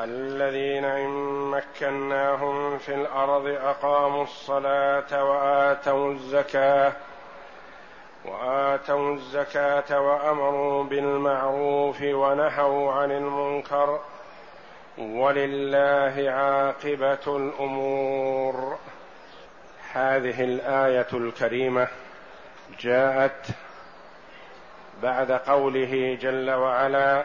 الذين إن مكناهم في الأرض أقاموا الصلاة وآتوا الزكاة وآتوا الزكاة وأمروا بالمعروف ونهوا عن المنكر ولله عاقبة الأمور. هذه الآية الكريمة جاءت بعد قوله جل وعلا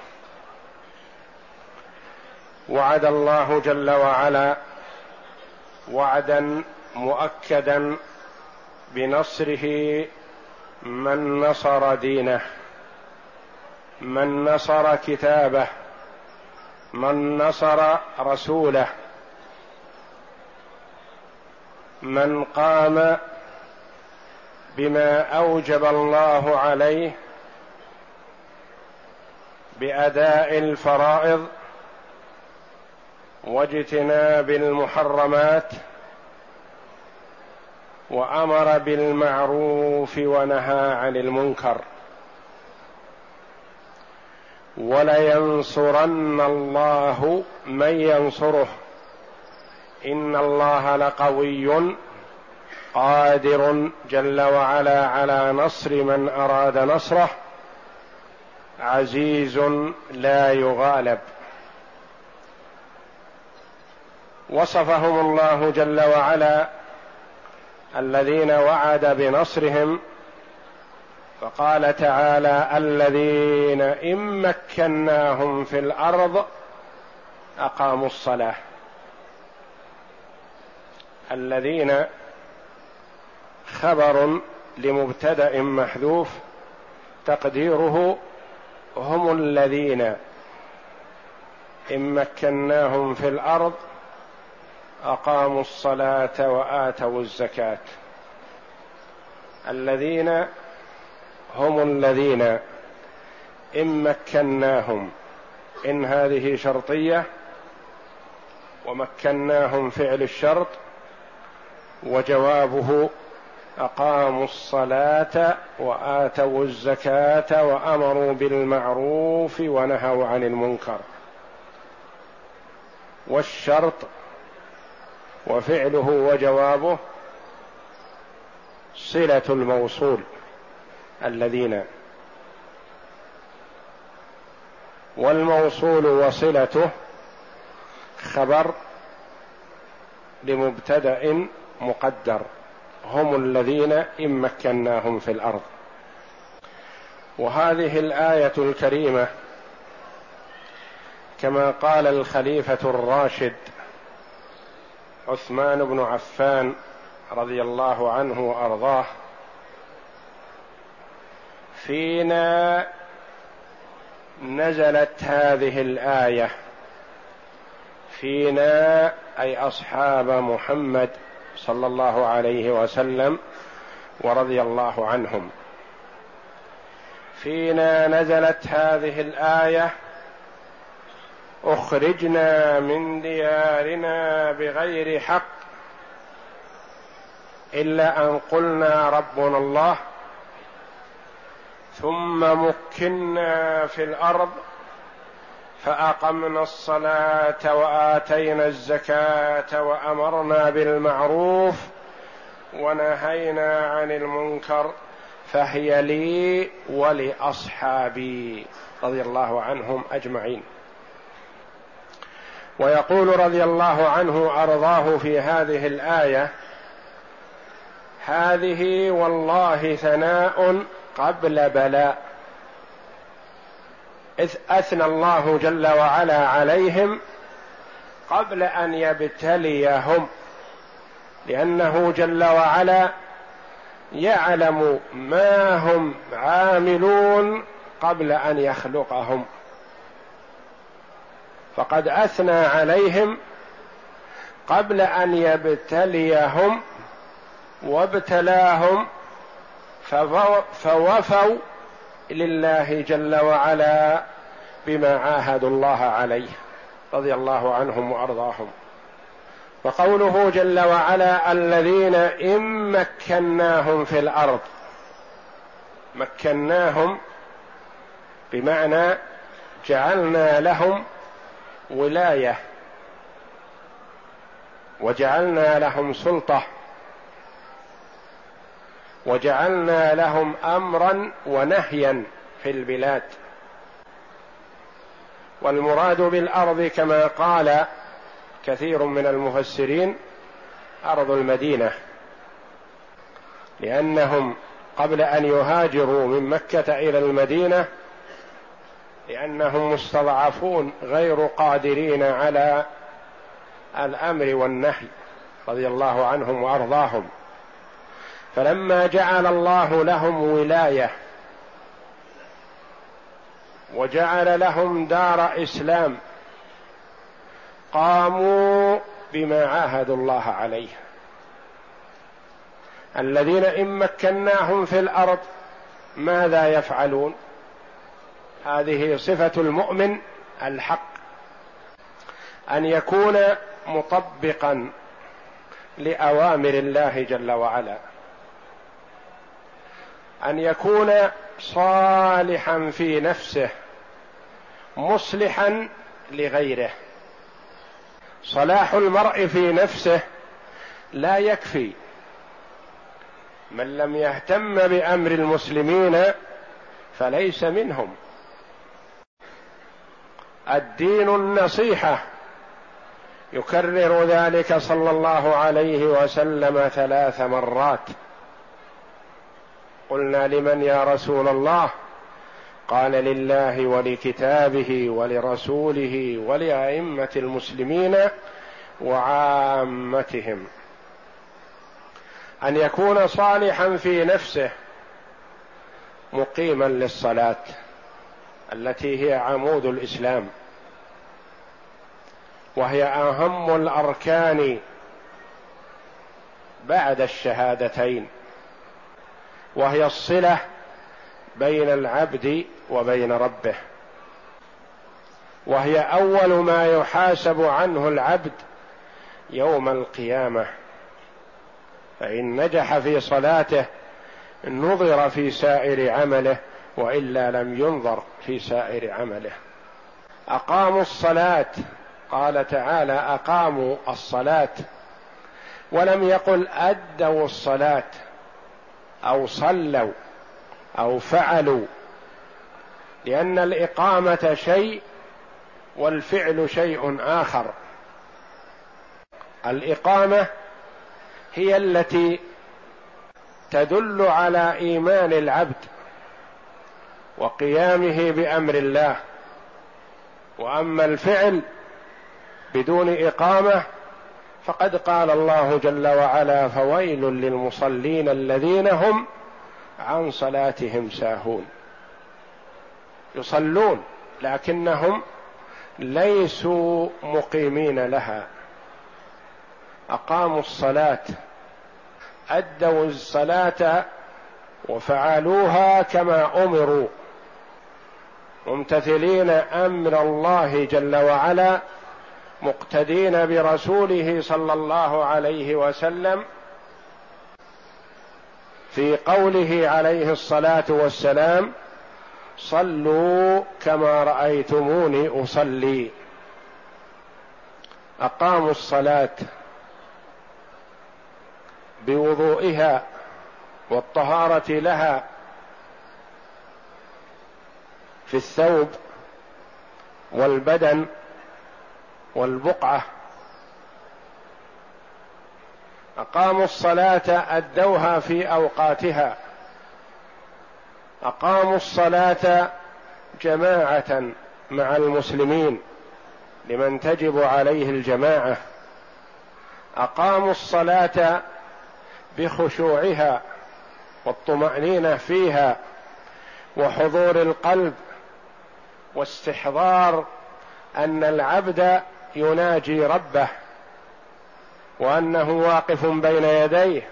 وعد الله جل وعلا وعدا مؤكدا بنصره من نصر دينه من نصر كتابه من نصر رسوله من قام بما أوجب الله عليه بأداء الفرائض واجتناب المحرمات وأمر بالمعروف ونهى عن المنكر. ولينصرن الله من ينصره. إن الله لقوي قادر جل وعلا على نصر من أراد نصره. عزيز لا يغالب. وصفهم الله جل وعلا الذين وعد بنصرهم فقال تعالى الذين إن مكناهم في الأرض أقاموا الصلاة. الذين خبر لمبتدأ محذوف تقديره هم الذين إن مكناهم في الأرض أقاموا الصلاة وآتوا الزكاة. الذين هم الذين إن مكناهم إن هذه شرطية ومكناهم فعل الشرط وجوابه أقاموا الصلاة وآتوا الزكاة وأمروا بالمعروف ونهوا عن المنكر. والشرط وفعله وجوابه صلة الموصول الذين والموصول وصلته خبر لمبتدأ مقدر هم الذين إن مكناهم في الأرض. وهذه الآية الكريمة كما قال الخليفة الراشد عثمان بن عفان رضي الله عنه وأرضاه. فينا نزلت هذه الآية. فينا أي أصحاب محمد صلى الله عليه وسلم ورضي الله عنهم. فينا نزلت هذه الآية أخرجنا من ديارنا بغير حق إلا أن قلنا ربنا الله ثم مكنا في الأرض فأقمنا الصلاة وآتينا الزكاة وأمرنا بالمعروف ونهينا عن المنكر فهي لي ولأصحابي رضي الله عنهم أجمعين. ويقول رضي الله عنه أرضاه في هذه الآية هذه والله ثناء قبل بلاء. إذ أثنى الله جل وعلا عليهم قبل أن يبتليهم لأنه جل وعلا يعلم ما هم عاملون قبل أن يخلقهم. فقد أثنى عليهم قبل أن يبتليهم وابتلاهم فوفوا لله جل وعلا بما عاهدوا الله عليه رضي الله عنهم وأرضاهم. وقوله جل وعلا الذين إن مكناهم في الأرض مكناهم بمعنى جعلنا لهم ولاية. وجعلنا لهم سلطة. وجعلنا لهم أمرا ونهيا في البلاد. والمراد بالأرض كما قال كثير من المفسرين أرض المدينة. لأنهم قبل أن يهاجروا من مكة إلى المدينة لأنهم مستضعفون غير قادرين على الأمر والنهي رضي الله عنهم وأرضاهم. فلما جعل الله لهم ولاية وجعل لهم دار إسلام قاموا بما عاهدوا الله عليه. الذين إن مكناهم في الأرض ماذا يفعلون؟ هذه صفة المؤمن الحق. أن يكون مطبقا لأوامر الله جل وعلا. أن يكون صالحا في نفسه مصلحا لغيره. صلاح المرء في نفسه لا يكفي. من لم يهتم بأمر المسلمين فليس منهم. الدين النصيحة. يكرر ذلك صلى الله عليه وسلم ثلاث مرات. قلنا لمن يا رسول الله؟ قال لله ولكتابه ولرسوله ولأئمة المسلمين وعامتهم. أن يكون صالحا في نفسه مقيما للصلاة. التي هي عمود الإسلام وهي أهم الأركان بعد الشهادتين وهي الصلة بين العبد وبين ربه وهي أول ما يحاسب عنه العبد يوم القيامة فإن نجح في صلاته نظر في سائر عمله وإلا لم ينظر في سائر عمله. أقاموا الصلاة. قال تعالى أقاموا الصلاة. ولم يقل أدوا الصلاة أو صلوا أو فعلوا لأن الإقامة شيء والفعل شيء آخر. الإقامة هي التي تدل على إيمان العبد. وقيامه بأمر الله. وأما الفعل بدون إقامة فقد قال الله جل وعلا فويل للمصلين الذين هم عن صلاتهم ساهون. يصلون لكنهم ليسوا مقيمين لها. أقاموا الصلاة أدوا الصلاة وفعلوها كما أمروا. ممتثلين أمر الله جل وعلا مقتدين برسوله صلى الله عليه وسلم في قوله عليه الصلاة والسلام صلوا كما رأيتموني أصلي أقاموا الصلاة بوضوئها والطهارة لها في الثوب والبدن والبقعة. أقاموا الصلاة أدوها في أوقاتها. أقاموا الصلاة جماعة مع المسلمين لمن تجب عليه الجماعة. أقاموا الصلاة بخشوعها والطمأنينة فيها وحضور القلب واستحضار أن العبد يناجي ربه وأنه واقف بين يديه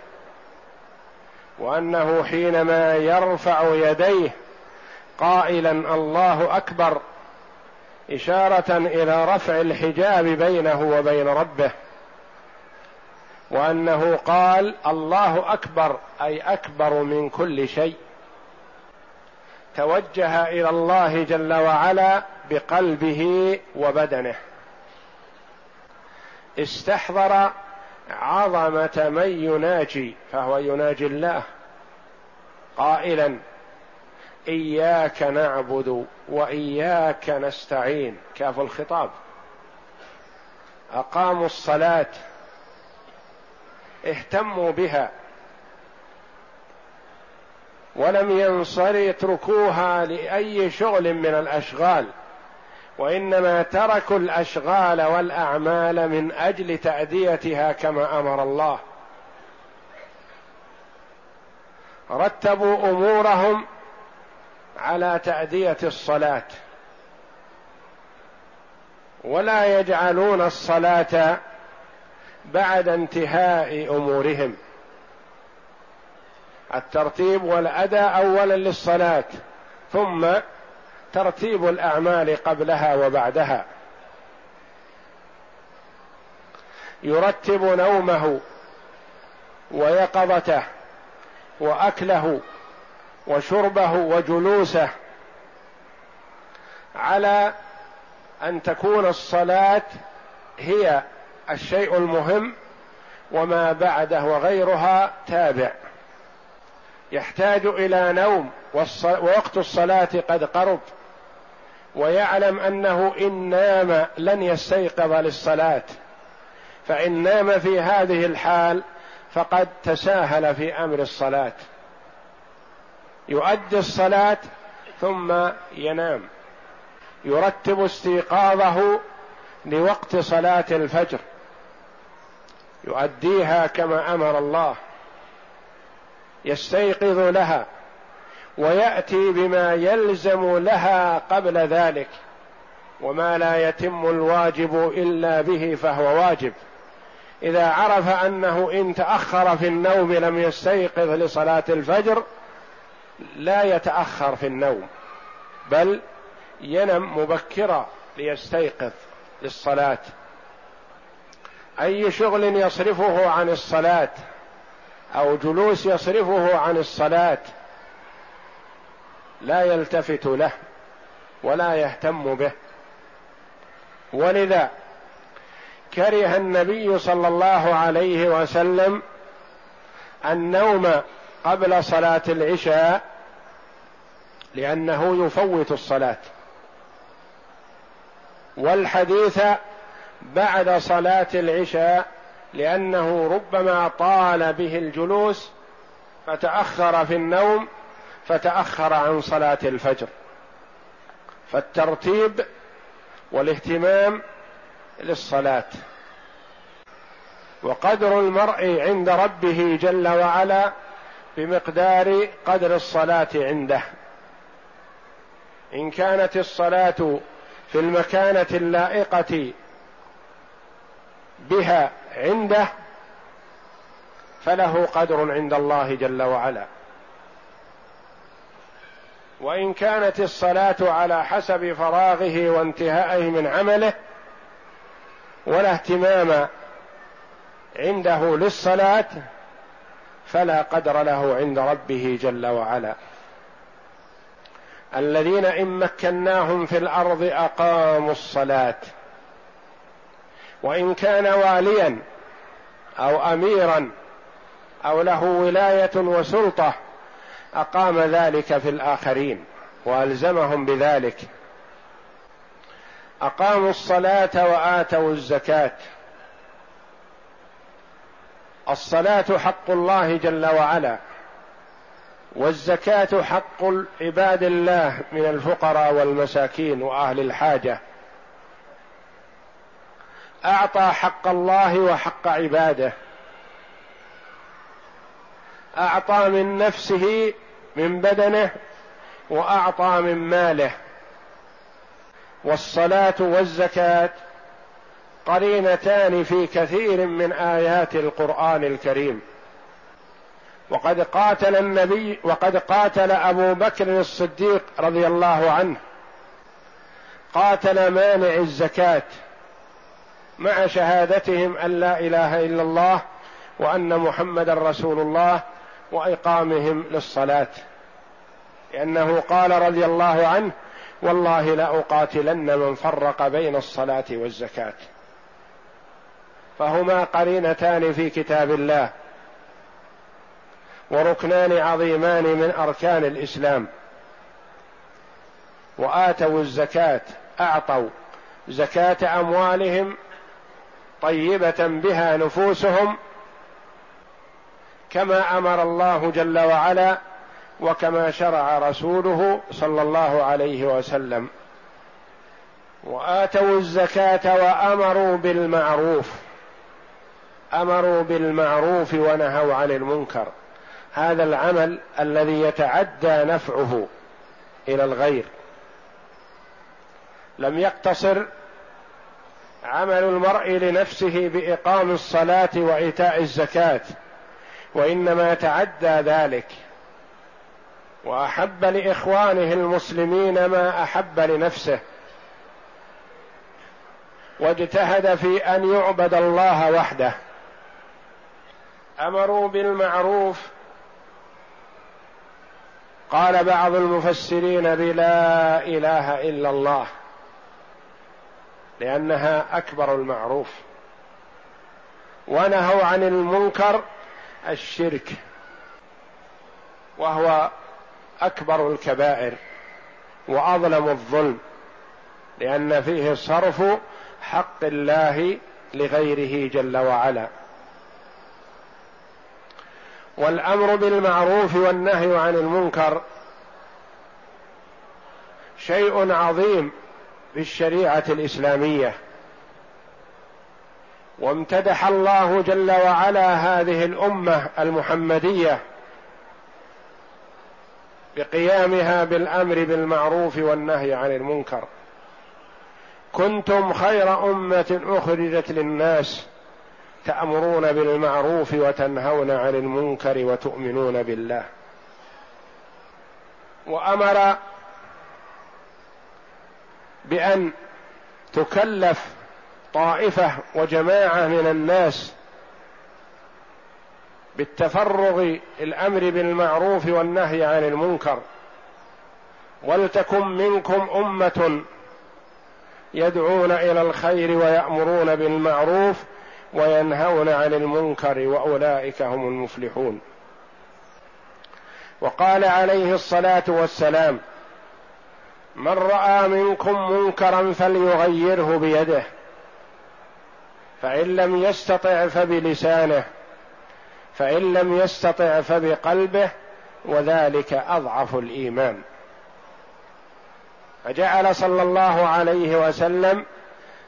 وأنه حينما يرفع يديه قائلا الله أكبر إشارة إلى رفع الحجاب بينه وبين ربه وأنه قال الله أكبر أي أكبر من كل شيء. توجه إلى الله جل وعلا بقلبه وبدنه. استحضر عظمه من يناجي فهو يناجي الله. قائلا إياك نعبد وإياك نستعين. كاف الخطاب. أقاموا الصلاة. اهتموا بها. ولم ينصر يتركوها لأي شغل من الأشغال وإنما تركوا الأشغال والأعمال من أجل تأديتها كما أمر الله. رتبوا أمورهم على تأدية الصلاة. ولا يجعلون الصلاة بعد انتهاء أمورهم. الترتيب والأداء أولا للصلاة ثم ترتيب الأعمال قبلها وبعدها. يرتب نومه ويقظته وأكله وشربه وجلوسه على أن تكون الصلاة هي الشيء المهم وما بعده وغيرها تابع. يحتاج إلى نوم ووقت الصلاة قد قرب. ويعلم أنه إن نام لن يستيقظ للصلاة. فإن نام في هذه الحال فقد تساهل في أمر الصلاة. يؤدي الصلاة ثم ينام. يرتب استيقاظه لوقت صلاة الفجر. يؤديها كما أمر الله. يستيقظ لها ويأتي بما يلزم لها قبل ذلك وما لا يتم الواجب إلا به فهو واجب. إذا عرف أنه إن تأخر في النوم لم يستيقظ لصلاة الفجر لا يتأخر في النوم بل ينم مبكرا ليستيقظ للصلاة. أي شغل يصرفه عن الصلاة؟ أو جلوس يصرفه عن الصلاة لا يلتفت له ولا يهتم به. ولذا كره النبي صلى الله عليه وسلم النوم قبل صلاة العشاء لأنه يفوت الصلاة. والحديث بعد صلاة العشاء لأنه ربما طال به الجلوس فتأخر في النوم فتأخر عن صلاة الفجر. فالترتيب والاهتمام للصلاة. وقدر المرء عند ربه جل وعلا بمقدار قدر الصلاة عنده. إن كانت الصلاة في المكانة اللائقة بها عنده فله قدر عند الله جل وعلا. وإن كانت الصلاة على حسب فراغه وانتهائه من عمله ولا اهتمام عنده للصلاة فلا قدر له عند ربه جل وعلا. الذين إن مكناهم في الأرض أقاموا الصلاة. وإن كان واليا أو اميرا أو له ولاية وسلطة أقام ذلك في الآخرين وألزمهم بذلك. أقاموا الصلاة وآتوا الزكاة. الصلاة حق الله جل وعلا والزكاة حق عباد الله من الفقراء والمساكين وأهل الحاجة. أعطى حق الله وحق عباده. أعطى من نفسه من بدنه وأعطى من ماله. والصلاة والزكاة قرينتان في كثير من آيات القرآن الكريم. وقد قاتل النبي وقد قاتل أبو بكر الصديق رضي الله عنه. قاتل مانع الزكاة. مع شهادتهم أن لا إله إلا الله وأن محمدا رسول الله وإقامهم للصلاة. لأنه قال رضي الله عنه والله لاقاتلن من فرق بين الصلاة والزكاة. فهما قرينتان في كتاب الله وركنان عظيمان من أركان الإسلام. وآتوا الزكاة أعطوا زكاة أموالهم طيبة بها نفوسهم كما أمر الله جل وعلا وكما شرع رسوله صلى الله عليه وسلم. وآتوا الزكاة وأمروا بالمعروف. أمروا بالمعروف ونهوا عن المنكر. هذا العمل الذي يتعدى نفعه إلى الغير. لم يقتصر عمل المرء لنفسه بإقام الصلاة وإيتاء الزكاة وإنما تعدى ذلك. وأحب لإخوانه المسلمين ما أحب لنفسه. واجتهد في أن يعبد الله وحده. أمروا بالمعروف. قال بعض المفسرين بلا إله إلا الله. لأنها أكبر المعروف. ونهوا عن المنكر الشرك وهو أكبر الكبائر وأظلم الظلم لأن فيه صرف حق الله لغيره جل وعلا. والأمر بالمعروف والنهي عن المنكر شيء عظيم. في الشريعه الإسلامية. وامتدح الله جل وعلا هذه الأمة المحمدية بقيامها بالأمر بالمعروف والنهي عن المنكر. كنتم خير أمة أخرجت للناس تأمرون بالمعروف وتنهون عن المنكر وتؤمنون بالله. وأمر بأن تكلف طائفة وجماعة من الناس بالتفرغ الأمر بالمعروف والنهي عن المنكر ولتكن منكم أمة يدعون إلى الخير ويأمرون بالمعروف وينهون عن المنكر وأولئك هم المفلحون. وقال عليه الصلاة والسلام من رأى منكم منكرا فليغيره بيده. فإن لم يستطع فبلسانه فإن لم يستطع فبقلبه وذلك أضعف الإيمان. فجعل صلى الله عليه وسلم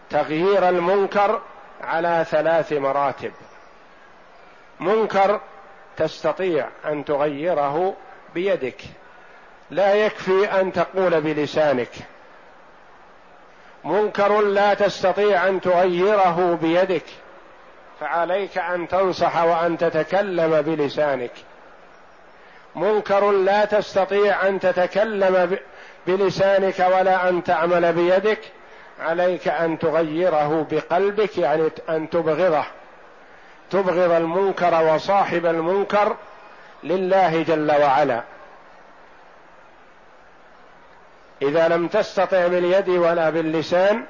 تغيير المنكر على ثلاث مراتب. منكر تستطيع أن تغيره بيدك. لا يكفي أن تقول بلسانك. منكر لا تستطيع أن تغيره بيدك. فعليك أن تنصح وأن تتكلم بلسانك. منكر لا تستطيع أن تتكلم بلسانك ولا أن تعمل بيدك. عليك أن تغيره بقلبك يعني أن تبغضه. تبغض المنكر وصاحب المنكر لله جل وعلا. إذا لم تستطع باليد ولا باللسان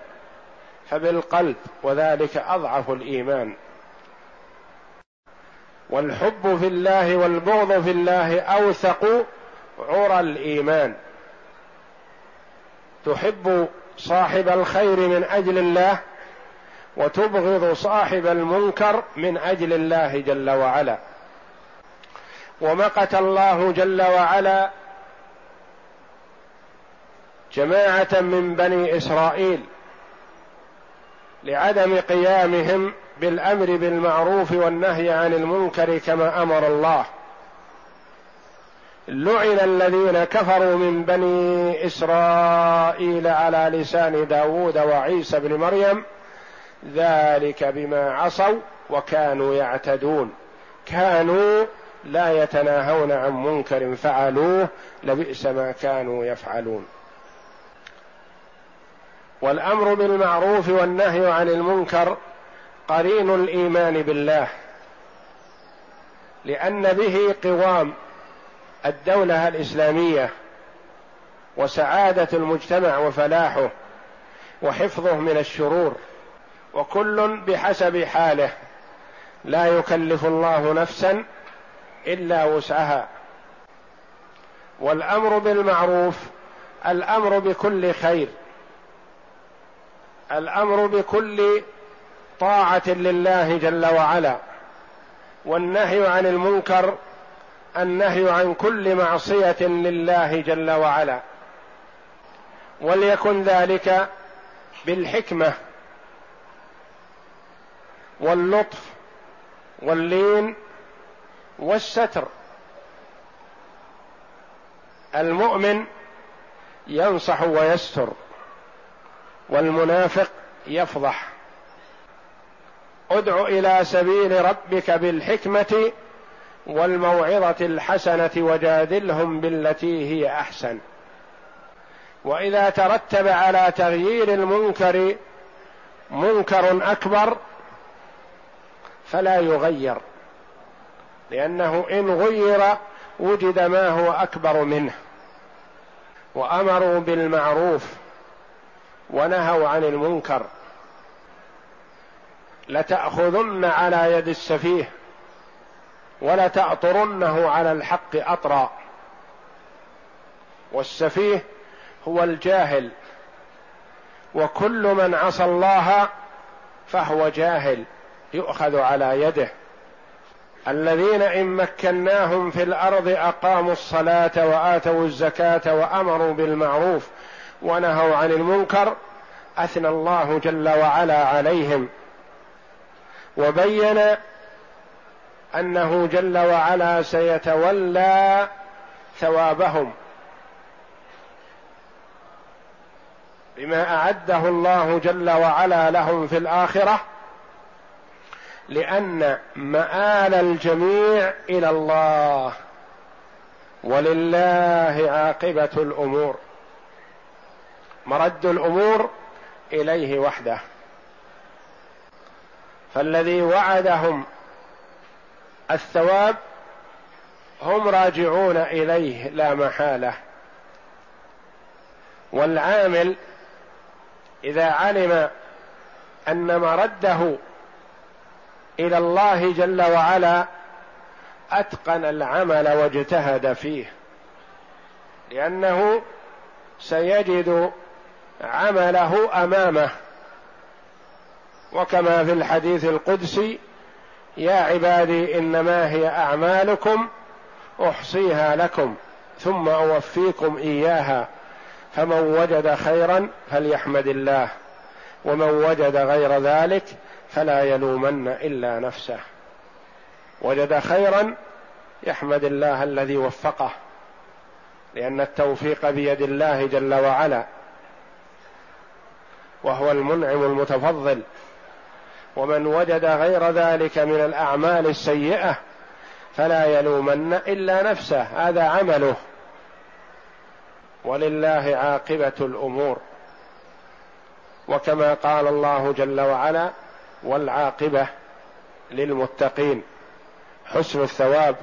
فبالقلب وذلك أضعف الإيمان. والحب في الله والبغض في الله أوثق عرى الإيمان. تحب صاحب الخير من أجل الله وتبغض صاحب المنكر من أجل الله جل وعلا. ومقت الله جل وعلا جماعة من بني إسرائيل لعدم قيامهم بالأمر بالمعروف والنهي عن المنكر كما أمر الله. لعن الذين كفروا من بني إسرائيل على لسان داود وعيسى بن مريم ذلك بما عصوا وكانوا يعتدون. كانوا لا يتناهون عن منكر فعلوه لبئس ما كانوا يفعلون. والأمر بالمعروف والنهي عن المنكر قرين الإيمان بالله لأن به قوام الدولة الإسلامية وسعادة المجتمع وفلاحه وحفظه من الشرور وكل بحسب حاله لا يكلف الله نفسا إلا وسعها. والأمر بالمعروف الأمر بكل خير. الأمر بكل طاعة لله جل وعلا والنهي عن المنكر النهي عن كل معصية لله جل وعلا. وليكن ذلك بالحكمة واللطف واللين والستر. المؤمن ينصح ويستر. والمنافق يفضح. ادع إلى سبيل ربك بالحكمة والموعظة الحسنة وجادلهم بالتي هي أحسن. وإذا ترتب على تغيير المنكر منكر أكبر فلا يغير لأنه إن غير وجد ما هو أكبر منه. وأمروا بالمعروف ونهوا عن المنكر لتأخذن على يد السفيه ولتأطرنه على الحق أطرا. والسفيه هو الجاهل وكل من عصى الله فهو جاهل يؤخذ على يده. الذين إن مكناهم في الأرض أقاموا الصلاة وآتوا الزكاة وأمروا بالمعروف ونهوا عن المنكر أثنى الله جل وعلا عليهم وبين أنه جل وعلا سيتولى ثوابهم بما أعده الله جل وعلا لهم في الآخرة لأن مآل الجميع إلى الله ولله عاقبة الأمور مرد الأمور إليه وحده. فالذي وعدهم الثواب هم راجعون إليه لا محالة. والعامل إذا علم أن مرده إلى الله جل وعلا أتقن العمل واجتهد فيه. لأنه سيجد عمله أمامه. وكما في الحديث القدسي يا عبادي إنما هي أعمالكم أحصيها لكم ثم أوفيكم إياها. فمن وجد خيرا فليحمد الله ومن وجد غير ذلك فلا يلومن إلا نفسه. وجد خيرا يحمد الله الذي وفقه لأن التوفيق بيد الله جل وعلا. وهو المنعم المتفضل. ومن وجد غير ذلك من الأعمال السيئة فلا يلومن إلا نفسه. هذا عمله. ولله عاقبة الأمور. وكما قال الله جل وعلا والعاقبة للمتقين. حسن الثواب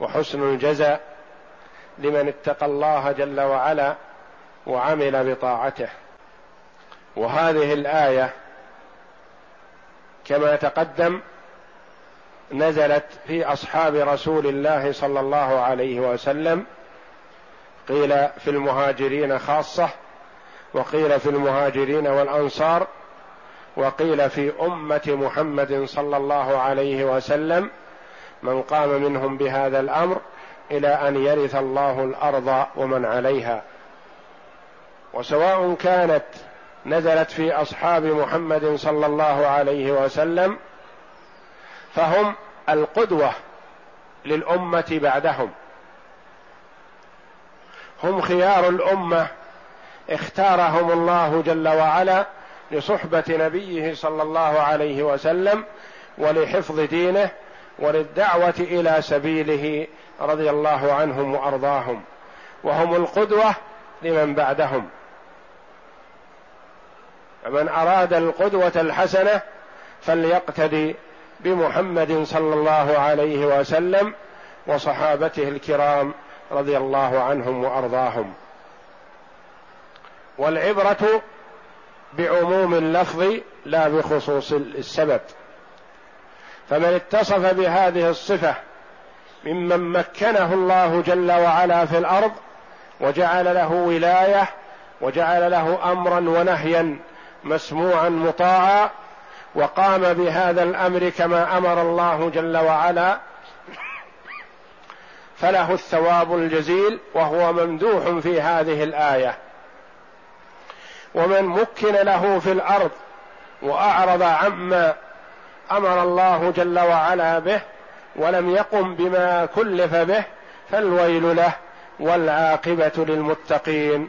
وحسن الجزاء لمن اتقى الله جل وعلا وعمل بطاعته. وهذه الآية كما تقدم نزلت في أصحاب رسول الله صلى الله عليه وسلم قيل في المهاجرين خاصة وقيل في المهاجرين والأنصار وقيل في أمة محمد صلى الله عليه وسلم من قام منهم بهذا الأمر إلى أن يرث الله الأرض ومن عليها. وسواء كانت نزلت في أصحاب محمد صلى الله عليه وسلم فهم القدوة للأمة بعدهم. هم خيار الأمة اختارهم الله جل وعلا لصحبة نبيه صلى الله عليه وسلم ولحفظ دينه وللدعوة إلى سبيله رضي الله عنهم وأرضاهم. وهم القدوة لمن بعدهم. فمن أراد القدوة الحسنة فليقتدي بمحمد صلى الله عليه وسلم وصحابته الكرام رضي الله عنهم وأرضاهم. والعبرة بعموم اللفظ لا بخصوص السبب. فمن اتصف بهذه الصفة ممن مكنه الله جل وعلا في الأرض وجعل له ولاية وجعل له أمرا ونهيا مسموعا مطاعا وقام بهذا الأمر كما أمر الله جل وعلا فله الثواب الجزيل وهو ممدوح في هذه الآية. ومن مكن له في الأرض وأعرض عما أمر الله جل وعلا به ولم يقم بما كلف به فالويل له والعاقبة للمتقين.